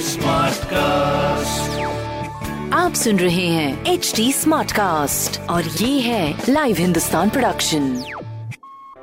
Smart cast आप सुन रहे हैं एच डी स्मार्ट कास्ट और ये है लाइव हिंदुस्तान प्रोडक्शन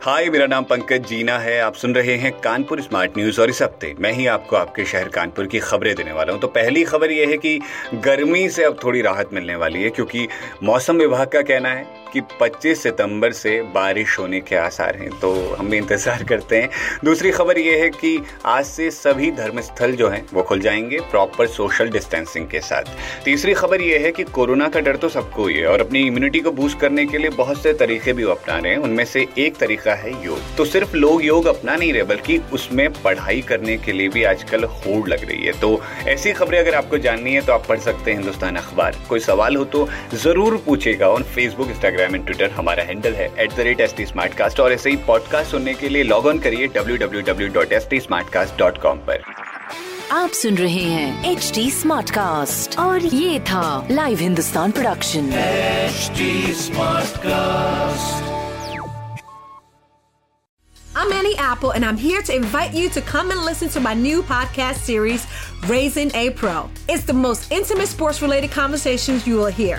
हाय मेरा नाम पंकज जीना है। आप सुन रहे हैं कानपुर स्मार्ट न्यूज़ और इस हफ़्ते मैं ही आपको आपके शहर कानपुर की खबरें देने वाला हूँ। तो पहली खबर यह है कि गर्मी से अब थोड़ी राहत मिलने वाली है क्योंकि मौसम विभाग का कहना है कि 25 सितंबर से बारिश होने के आसार हैं तो हम भी इंतज़ार करते हैं। दूसरी खबर यह है कि आज से सभी धर्मस्थल जो हैं, वो खुल जाएँगे प्रॉपर सोशल डिस्टेंसिंग के साथ। तीसरी खबर यह है कि कोरोना का डर तो सबको ही है, और अपनी इम्यूनिटी को बूस्ट करने के लिए बहुत से तरीके भी अपना रहे हैं। उनमें से एक तरीका है योग। तो सिर्फ़ लोग योग अपना नहीं रहे, बल्कि उसमें पढ़ाई करने के लिए भी आजकल होड़ लग रही है। तो ऐसी खबरें अगर आपको जाननी है तो आप पढ़ सकते हैं हिंदुस्तान अखबार। कोई सवाल हो तो ज़रूर पूछेगा on Facebook Instagram Instagram and Twitter हमारा हैंडल है at the rate S T और ऐसे ही पॉडकास्ट सुनने के लिए लॉग ऑन करिए W W W dot S T dot com पर आप सुन रहे हैं एच डी स्मार्ट कास्ट और ये था live Hindustan production smart cast I'm Annie Apple, and I'm here to invite you to come and listen to my new podcast series, Raising a Pro. It's the most intimate sports related conversations you will hear.